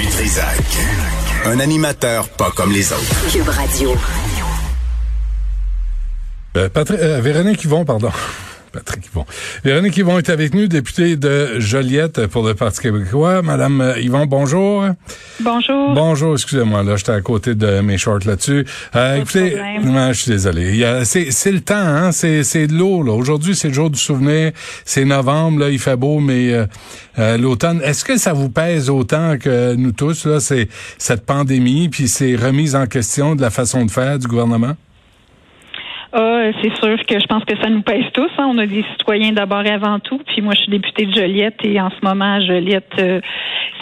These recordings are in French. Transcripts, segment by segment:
Du Trisac. Un animateur pas comme les autres. Cube Radio. Euh, Patrick, euh, Véronique Yvon, pardon. Patrick Yvon. Véronique Yvon est avec nous, députée de Joliette pour le Parti québécois. Madame euh, Yvon, bonjour. Bonjour. Bonjour, excusez-moi, là, j'étais à côté de mes shorts là-dessus. Euh, écoutez, je suis désolé. C'est le temps, hein, c'est de l'eau. là. Aujourd'hui, c'est le jour du souvenir. C'est novembre, là, il fait beau, mais euh, euh, l'automne. Est-ce que ça vous pèse autant que nous tous, là, c'est cette pandémie, puis ces remises en question de la façon de faire du gouvernement? Ah, c'est sûr que je pense que ça nous pèse tous. Hein. On a des citoyens d'abord et avant tout. Puis moi, je suis députée de Joliette et en ce moment, Joliette, euh,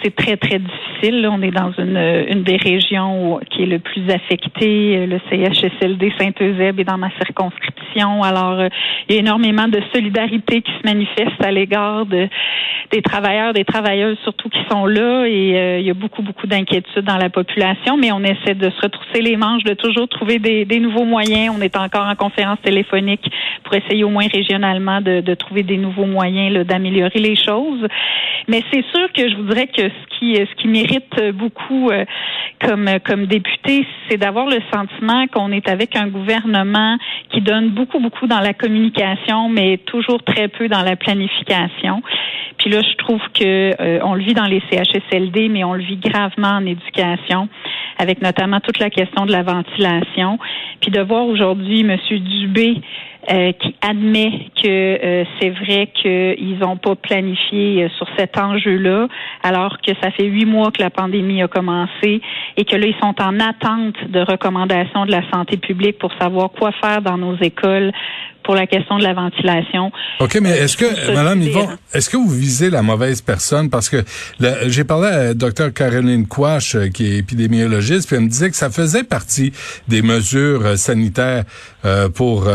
c'est très, très difficile. On est dans une, une des régions qui est le plus affectée. Le CHSLD Saint-Eusèbe est dans ma circonscription. Alors, euh, il y a énormément de solidarité qui se manifeste à l'égard de, des travailleurs, des travailleuses surtout qui sont là. Et euh, il y a beaucoup, beaucoup d'inquiétudes dans la population. Mais on essaie de se retrousser les manches, de toujours trouver des, des nouveaux moyens. On est encore en conférence téléphonique pour essayer au moins régionalement de, de trouver des nouveaux moyens d'améliorer les choses. Mais c'est sûr que je voudrais que ce qui ce qui mérite beaucoup euh, comme comme député, c'est d'avoir le sentiment qu'on est avec un gouvernement qui donne beaucoup beaucoup dans la communication, mais toujours très peu dans la planification. Puis là, je trouve que euh, on le vit dans les CHSLD, mais on le vit gravement en éducation, avec notamment toute la question de la ventilation. Puis de voir aujourd'hui M. Dubé euh, qui admet que euh, c'est vrai qu'ils n'ont pas planifié euh, sur cet enjeu-là, alors que ça fait huit mois que la pandémie a commencé et que là, ils sont en attente de recommandations de la santé publique pour savoir quoi faire dans nos écoles pour la question de la ventilation. OK, mais est-ce que, Madame Yvon, est-ce que vous visez la mauvaise personne? Parce que j'ai parlé à Dr Caroline Quash, euh, qui est épidémiologiste, puis elle me disait que ça faisait partie des mesures euh, sanitaires euh, pour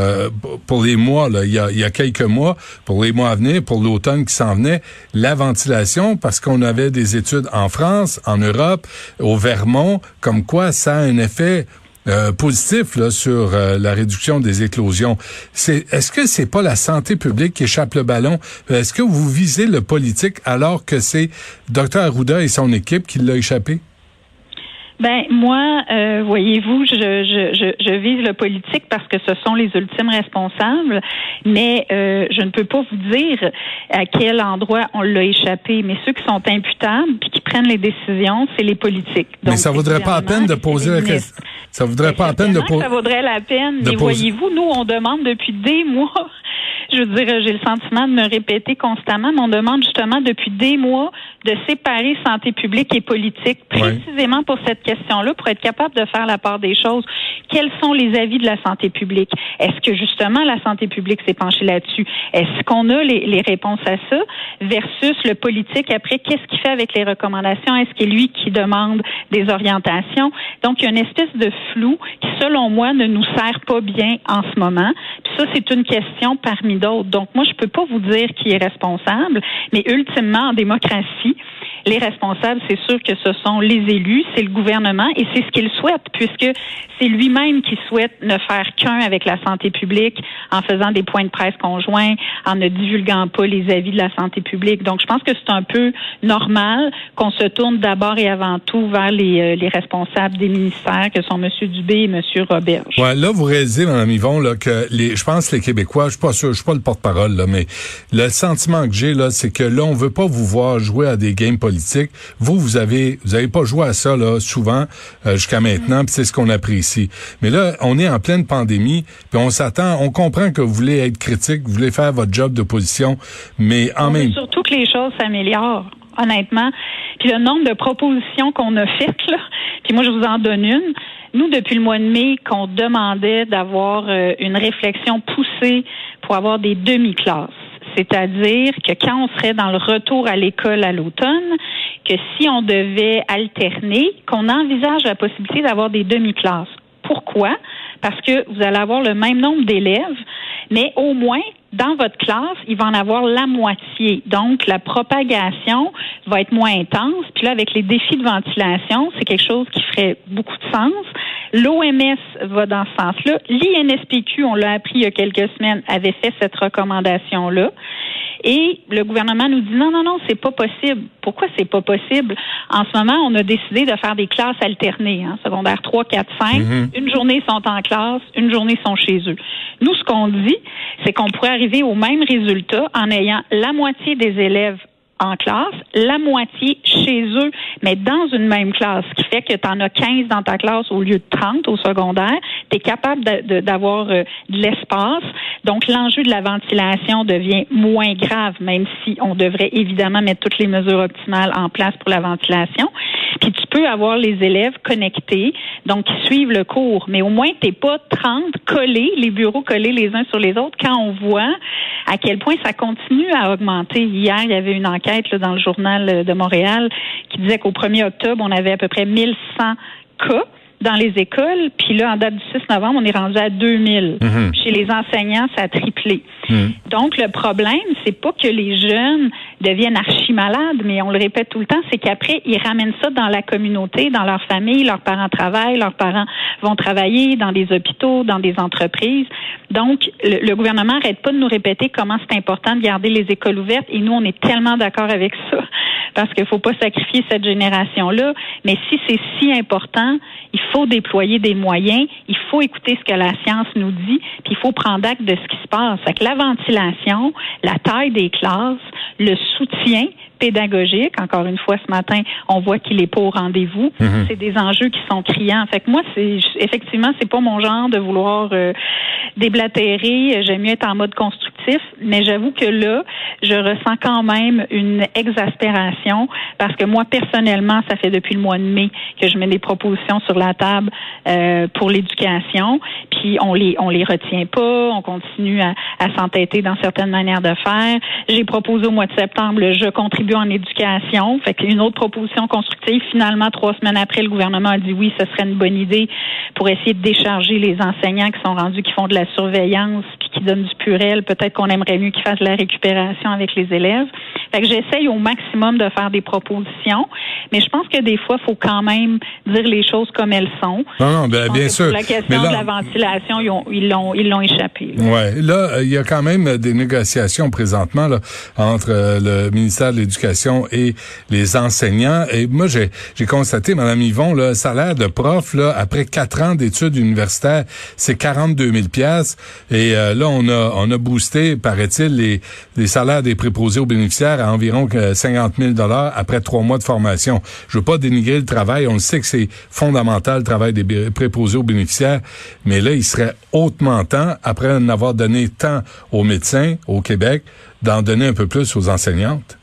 pour les mois, là, il, y a, il y a quelques mois, pour les mois à venir, pour l'automne qui s'en venait, la ventilation, parce qu'on avait des études en France, en Europe, au Vermont, comme quoi ça a un effet euh, positif là, sur euh, la réduction des éclosions. C'est, est-ce que c'est pas la santé publique qui échappe le ballon? Est-ce que vous visez le politique alors que c'est Dr Arruda et son équipe qui l'a échappé? Ben moi, euh, voyez-vous, je, je, je, vise le politique parce que ce sont les ultimes responsables, mais euh, je ne peux pas vous dire à quel endroit on l'a échappé. Mais ceux qui sont imputables puis qui prennent les décisions, c'est les politiques. mais ça vaudrait pas la peine de poser la question. Ça vaudrait pas la peine de poser. Ça vaudrait la peine. Mais voyez-vous, nous, on demande depuis des mois je veux dire, j'ai le sentiment de me répéter constamment, mais on demande justement depuis des mois de séparer santé publique et politique, précisément pour cette question-là, pour être capable de faire la part des choses. Quels sont les avis de la santé publique? Est-ce que justement la santé publique s'est penchée là-dessus? Est-ce qu'on a les, les, réponses à ça? Versus le politique, après, qu'est-ce qu'il fait avec les recommandations? Est-ce qu'il est lui qui demande des orientations? Donc, il y a une espèce de flou qui, selon moi, ne nous sert pas bien en ce moment. Ça, c'est une question parmi d'autres. Donc, moi, je peux pas vous dire qui est responsable, mais ultimement, en démocratie, les responsables, c'est sûr que ce sont les élus, c'est le gouvernement et c'est ce qu'il souhaite puisque c'est lui-même qui souhaite ne faire qu'un avec la santé publique en faisant des points de presse conjoints, en ne divulguant pas les avis de la santé publique. Donc, je pense que c'est un peu normal qu'on se tourne d'abord et avant tout vers les, euh, les responsables des ministères que sont M. Dubé et M. Roberge. Ouais, là, vous réalisez, Mme Yvon, là, que les, je pense les Québécois, je suis pas sûr, je suis pas le porte-parole, là, mais le sentiment que j'ai, là, c'est que là, on veut pas vous voir jouer à des games politiques vous, vous avez, vous avez pas joué à ça là souvent euh, jusqu'à maintenant, puis c'est ce qu'on apprécie. Mais là, on est en pleine pandémie, puis on s'attend, on comprend que vous voulez être critique, vous voulez faire votre job d'opposition, mais en même surtout que les choses s'améliorent honnêtement. Puis le nombre de propositions qu'on a faites, là, puis moi je vous en donne une. Nous, depuis le mois de mai, qu'on demandait d'avoir euh, une réflexion poussée pour avoir des demi-classes c'est-à-dire que quand on serait dans le retour à l'école à l'automne, que si on devait alterner, qu'on envisage la possibilité d'avoir des demi-classes. Pourquoi? Parce que vous allez avoir le même nombre d'élèves, mais au moins, dans votre classe, il va en avoir la moitié. Donc, la propagation va être moins intense. Puis là, avec les défis de ventilation, c'est quelque chose qui ferait beaucoup de sens. L'OMS va dans ce sens-là. L'INSPQ, on l'a appris il y a quelques semaines, avait fait cette recommandation-là. Et le gouvernement nous dit non, non, non, c'est pas possible. Pourquoi c'est pas possible? En ce moment, on a décidé de faire des classes alternées, hein, secondaire 3, 4, 5. Une journée sont en classe, une journée sont chez eux. Nous, ce qu'on dit, c'est qu'on pourrait arriver au même résultat en ayant la moitié des élèves en classe, la moitié chez eux, mais dans une même classe, ce qui fait que tu en as 15 dans ta classe au lieu de 30 au secondaire. Tu es capable d'avoir euh, de, l'espace. Donc, l'enjeu de la ventilation devient moins grave, même si on devrait évidemment mettre toutes les mesures optimales en place pour la ventilation. Peux avoir les élèves connectés, donc qui suivent le cours, mais au moins tu pas 30 collés, les bureaux collés les uns sur les autres, quand on voit à quel point ça continue à augmenter. Hier, il y avait une enquête là, dans le journal de Montréal qui disait qu'au 1er octobre, on avait à peu près 1100 cas dans les écoles. Puis là, en date du 6 novembre, on est rendu à 2000. Mhm. Chez les enseignants, ça a triplé. Mhm. Donc, le problème, c'est pas que les jeunes deviennent archi malades, mais on le répète tout le temps, c'est qu'après, ils ramènent ça dans la communauté, dans leur famille, leurs parents travaillent, leurs parents vont travailler dans des hôpitaux, dans des entreprises. Donc, le, gouvernement arrête pas de nous répéter comment c'est important de garder les écoles ouvertes et nous, on est tellement d'accord avec ça parce qu'il faut pas sacrifier cette génération-là. Mais si c'est si important, il faut déployer des moyens, il faut écouter ce que la science nous dit, puis il faut prendre acte de ce qui se passe. Avec la ventilation, la taille des classes, le soutien pédagogique. Encore une fois, ce matin, on voit qu'il est pas au rendez-vous. Mhm. C'est des enjeux qui sont criants. Fait que moi, c'est effectivement, c'est pas mon genre de vouloir euh, déblatérer. J'aime mieux être en mode constructif, mais j'avoue que là, je ressens quand même une exaspération parce que moi, personnellement, ça fait depuis le mois de mai que je mets des propositions sur la table euh, pour l'éducation, puis on les on les retient pas, on continue à, à s'entêter dans certaines manières de faire. J'ai proposé au mois de septembre je contribue en éducation, fait qu'une autre proposition constructive. Finalement, trois semaines après, le gouvernement a dit oui, ce serait une bonne idée pour essayer de décharger les enseignants qui sont rendus, qui font de la surveillance, puis qui donnent du purel. Peut-être qu'on aimerait mieux qu'ils fassent de la récupération avec les élèves. Fait que j'essaye au maximum de faire des propositions, mais je pense que des fois, il faut quand même dire les choses comme elles sont. Non, non, bien, bien sûr. la question de la ventilation, ils l'ont ils l'ont échappé. Là. Ouais, là, il y a quand même des négociations présentement là, entre euh, le ministère de l'Éducation et les enseignants. Et moi, j'ai constaté, Madame Yvon, le salaire de prof après quatre ans d'études universitaires, c'est 42 000 pièces. Et euh, là, on a on a boosté, paraît-il, les, les salaires des préposés aux bénéficiaires à environ 50 000 dollars après trois mois de formation. Je veux pas dénigrer le travail. On sait que c'est fondamental le travail des préposés aux bénéficiaires, mais là, il serait hautement temps, après en avoir donné tant aux médecins au Québec, d'en donner un peu plus aux enseignantes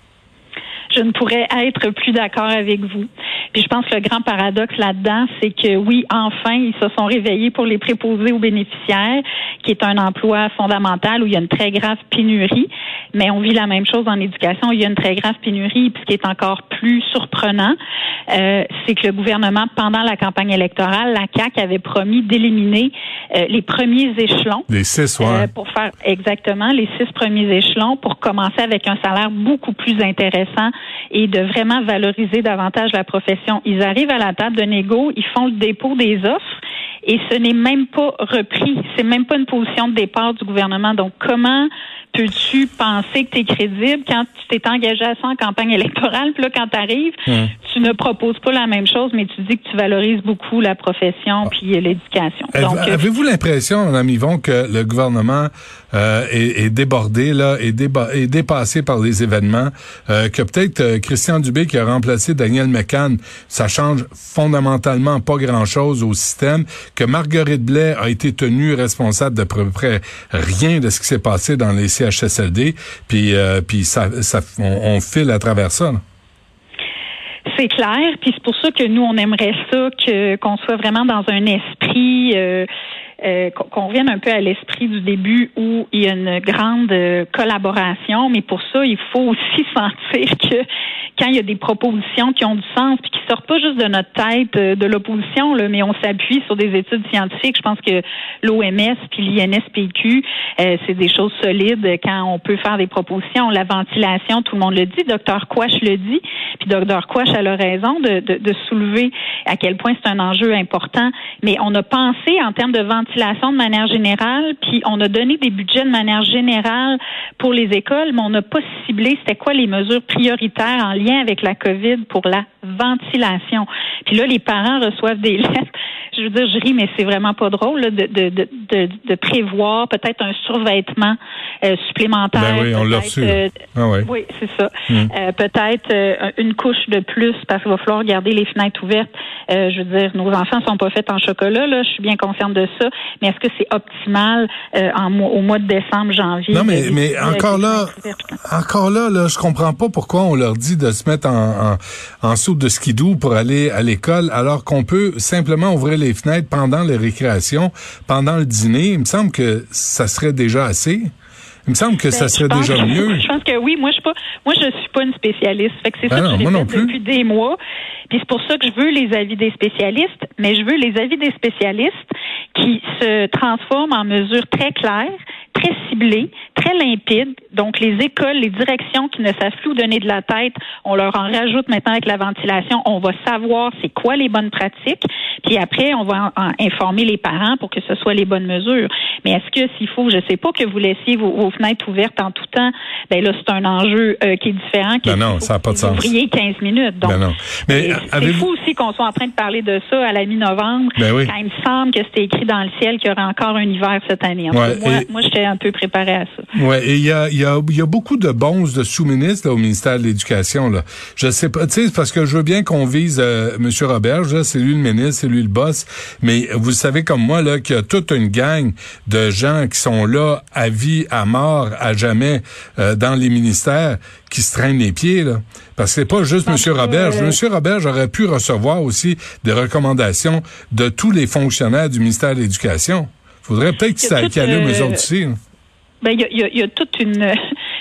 je ne pourrais être plus d'accord avec vous. Puis je pense que le grand paradoxe là-dedans, c'est que oui, enfin, ils se sont réveillés pour les préposés aux bénéficiaires, qui est un emploi fondamental où il y a une très grave pénurie. Mais on vit la même chose en éducation. Il y a une très grave pénurie. Puis ce qui est encore plus surprenant, euh, c'est que le gouvernement, pendant la campagne électorale, la CAC avait promis d'éliminer euh, les premiers échelons. Les six, ouais. Euh, pour faire exactement les six premiers échelons pour commencer avec un salaire beaucoup plus intéressant et de vraiment valoriser davantage la profession. Ils arrivent à la table de négo, ils font le dépôt des offres et ce n'est même pas repris. C'est même pas une position de départ du gouvernement. Donc, comment peux-tu penser que tu es crédible quand tu t'es engagé à ça en campagne électorale? Puis là, quand tu arrives, tu ne proposes pas la même chose, mais tu dis que tu valorises beaucoup la profession puis l'éducation. Donc, euh, Avez-vous l'impression, Mme Yvon, que le gouvernement euh, est, est, débordé, là, est, est, dépassé par les événements, euh, que peut-être euh, Christian Dubé qui a remplacé Daniel McCann, ça change fondamentalement pas grand-chose au système, que Marguerite Blais a été tenue responsable de peu près rien de ce qui s'est passé dans les CHSLD, puis, euh, puis ça, on, file à travers ça. C'est clair, puis c'est pour ça que nous on aimerait ça qu'on soit vraiment dans un esprit euh, euh, qu'on revienne un peu à l'esprit du début où il y a une grande euh, collaboration, mais pour ça, il faut aussi sentir que quand il y a des propositions qui ont du sens puis qui sortent pas juste de notre tête euh, de l'opposition, mais on s'appuie sur des études scientifiques. Je pense que l'OMS puis l'INSPQ, euh, c'est des choses solides quand on peut faire des propositions. La ventilation, tout le monde le dit. Docteur Quash le dit. Puis Docteur Quash a le raison de, de, de soulever à quel point c'est un enjeu important. Mais on a pensé en termes de ventilation de manière générale, puis on a donné des budgets de manière générale pour les écoles, mais on n'a pas ciblé c'était quoi les mesures prioritaires en lien avec la COVID pour la ventilation. Puis là, les parents reçoivent des lettres. Je veux dire, je ris, mais c'est vraiment pas drôle de, de, de, de, prévoir peut-être un survêtement euh, supplémentaire. Ben oui, on l'a reçu. Euh, ah Oui, c'est ça. Hmm. Euh, peut-être une couche de plus parce qu'il va falloir garder les fenêtres ouvertes. je veux dire, nos enfants sont pas faits en chocolat, là. Je suis bien consciente de ça. Mais est-ce que c'est optimal en, au mois de décembre, janvier? Non, mais, mais encore là, encore là, là, je comprends pas pourquoi on leur dit de se mettre en, en, en de skidoo pour aller à l'école, alors qu'on peut simplement ouvrir les fenêtres pendant les récréations, pendant le dîner. Il me semble que ça serait déjà assez. Il me semble que ça ben, serait déjà mieux. Je pense que oui. Moi, je suis pas, moi, je suis pas une spécialiste. Fait que c'est ben ça que je fait depuis des mois. Puis c'est pour ça que je veux les avis des spécialistes, mais je veux les avis des spécialistes qui se transforment en mesures très claires, très ciblées, très limpides. Donc, les écoles, les directions qui ne savent plus où donner de la tête, on leur en rajoute maintenant avec la ventilation. On va savoir c'est quoi les bonnes pratiques. Puis après, on va informer les parents pour que ce soit les bonnes mesures. Mais est-ce que s'il faut, je sais pas, que vous laissiez vos, fenêtres ouvertes en tout temps, ben là, c'est un enjeu euh, qui est différent que ben non, ça n'a pas de sens. 15 minutes. Donc, ben Mais c'est fou aussi qu'on soit en train de parler de ça à la mi-novembre, ben quand il me semble que c'était écrit dans le ciel qu'il y aurait encore un hiver cette année. moi, moi j'étais un peu préparé à ça. Ouais, et il y a, y, a, y a beaucoup de bons de sous-ministres au ministère de l'Éducation. Là. Je sais pas, tu sais, parce que je veux bien qu'on vise euh, M. Roberge, c'est lui le ministre, c'est lui le boss, mais vous savez comme moi là qu'il y a toute une gang de gens qui sont là à vie, à mort, à jamais euh, dans les ministères qui se traînent les pieds. Là. Parce que c'est pas juste M. Roberge. M. Roberge aurait pu recevoir aussi des recommandations de tous les fonctionnaires du ministère de l'Éducation. Faudrait peut-être qu'ils allument eux autres aussi. Ben, il y a, y a, toute une.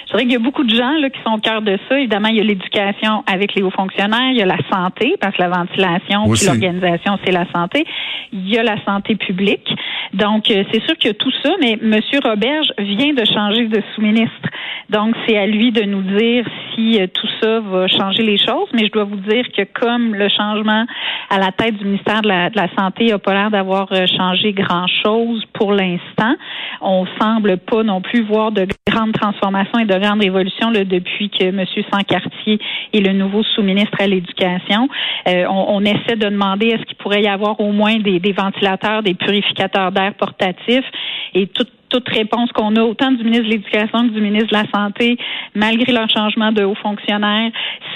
Je dirais qu'il y a beaucoup de gens là, qui sont au cœur de ça. Évidemment, il y a l'éducation avec les hauts fonctionnaires, il y a la santé, parce que la ventilation puis l'organisation, c'est la santé. Il y a la santé publique. Donc, euh, c'est sûr qu'il y a tout ça, mais M. Roberge vient de changer de sous-ministre. Donc, c'est à lui de nous dire si euh, tout ça va changer les choses. Mais je dois vous dire que comme le changement à la tête du ministère de la, de la Santé n'a pas l'air d'avoir euh, changé grand-chose pour l'instant, on semble pas non plus voir de grandes transformations et de grandes révolutions là, depuis que M. Sancartier est le nouveau sous-ministre à l'Éducation. Euh, on, essaie de demander est-ce qu'il pourrait y avoir au moins des, des ventilateurs, des purificateurs d'air portatifs et tout toute réponse qu'on a, autant du ministre de l'Éducation que du ministre de la Santé, malgré leur changement de haut fonctionnaire,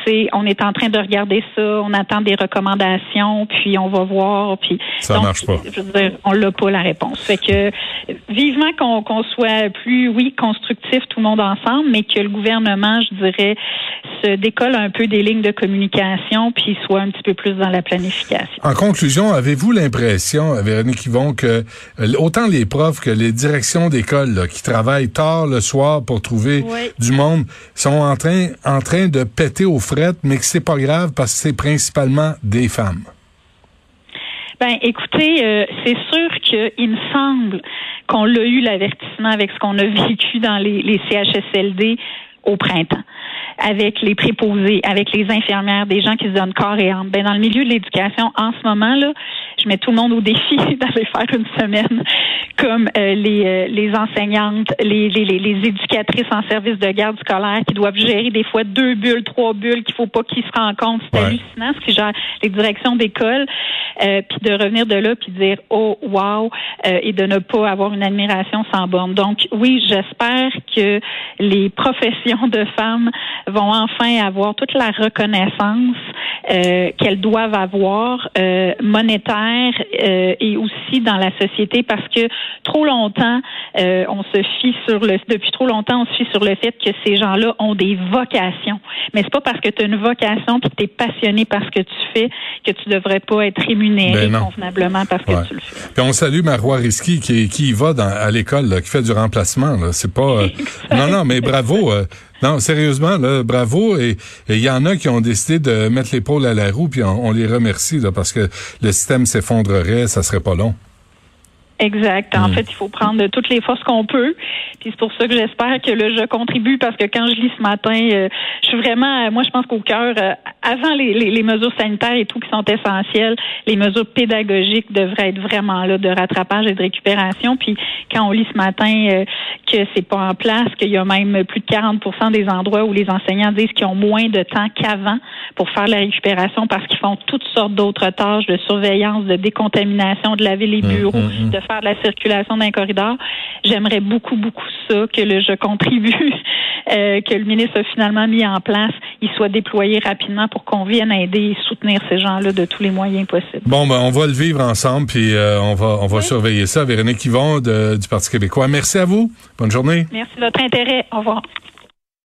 c'est on est en train de regarder ça, on attend des recommandations, puis on va voir, puis ça marche pas. Je veux dire, on l'a pas la réponse. Fait que vivement qu'on qu'on soit plus, oui, constructif tout le monde ensemble, mais que le gouvernement, je dirais, se décolle un peu des lignes de communication, puis soit un petit peu plus dans la planification. En conclusion, avez-vous l'impression, Véronique Yvon, que euh, autant les profs que les directions d'école qui travaillent tard le soir pour trouver du monde sont en train, en train de péter aux frettes, mais que c'est pas grave parce que c'est principalement des femmes. Ben, écoutez, euh, c'est sûr qu'il me semble qu'on l'a eu l'avertissement avec ce qu'on a vécu dans les, les CHSLD au printemps avec les préposés, avec les infirmières, des gens qui se donnent corps et âme. Ben, dans le milieu de l'éducation, en ce moment, là, je mets tout le monde au défi d'aller faire une semaine comme euh, les, euh, les enseignantes, les, les, les, éducatrices en service de garde scolaire qui doivent gérer des fois deux bulles, trois bulles qu'il faut pas qu'ils se rencontrent. C'est hallucinant ce qui gère les directions d'école. Euh, puis de revenir de là puis dire oh wow et de ne pas avoir une admiration sans borne. Donc oui, j'espère que les professions de femmes vont enfin avoir toute la reconnaissance euh, qu'elles doivent avoir euh, monétaire euh, et aussi dans la société parce que trop longtemps on se fie sur le depuis trop longtemps on se fie sur le fait que ces gens-là ont des vocations. Mais c'est pas parce que tu as une vocation que tu es passionné par ce que tu fais que tu devrais pas être rémunéré ben convenablement parce que tu le fais. Puis on salue Marois Risky qui, qui va dans, à l'école, qui fait du remplacement. C'est pas. non, non, mais bravo. Non, sérieusement, là, bravo. Et il y en a qui ont décidé de mettre l'épaule à la roue, puis on, les remercie là, parce que le système s'effondrerait, ça serait pas long. Exact. En hmm. fait, il faut prendre toutes les forces qu'on peut. Puis c'est pour ça que j'espère que le je contribue parce que quand je lis ce matin, euh, je suis vraiment, euh, moi, je pense qu'au cœur, euh, avant les, les, mesures sanitaires et tout qui sont essentielles, les mesures pédagogiques devraient être vraiment là de rattrapage et de récupération. Puis quand on lit ce matin que c'est pas en place, qu'il y a même plus de 40% des endroits où les enseignants disent qu'ils ont moins de temps qu'avant pour faire la récupération parce qu'ils font toutes sortes d'autres tâches de surveillance, de décontamination, de laver les mmh, bureaux, mmh, mmh. de faire de la circulation d'un corridor. J'aimerais beaucoup, beaucoup ça, que le je contribue, euh, que le ministre a finalement mis en place, il soit déployé rapidement pour qu'on vienne aider et soutenir ces gens-là de tous les moyens possibles. Bon, ben, on va le vivre ensemble, puis euh, on va, on va surveiller ça. Véronique Yvon de, du Parti québécois. Merci à vous. Bonne journée. Merci de votre intérêt. Au revoir.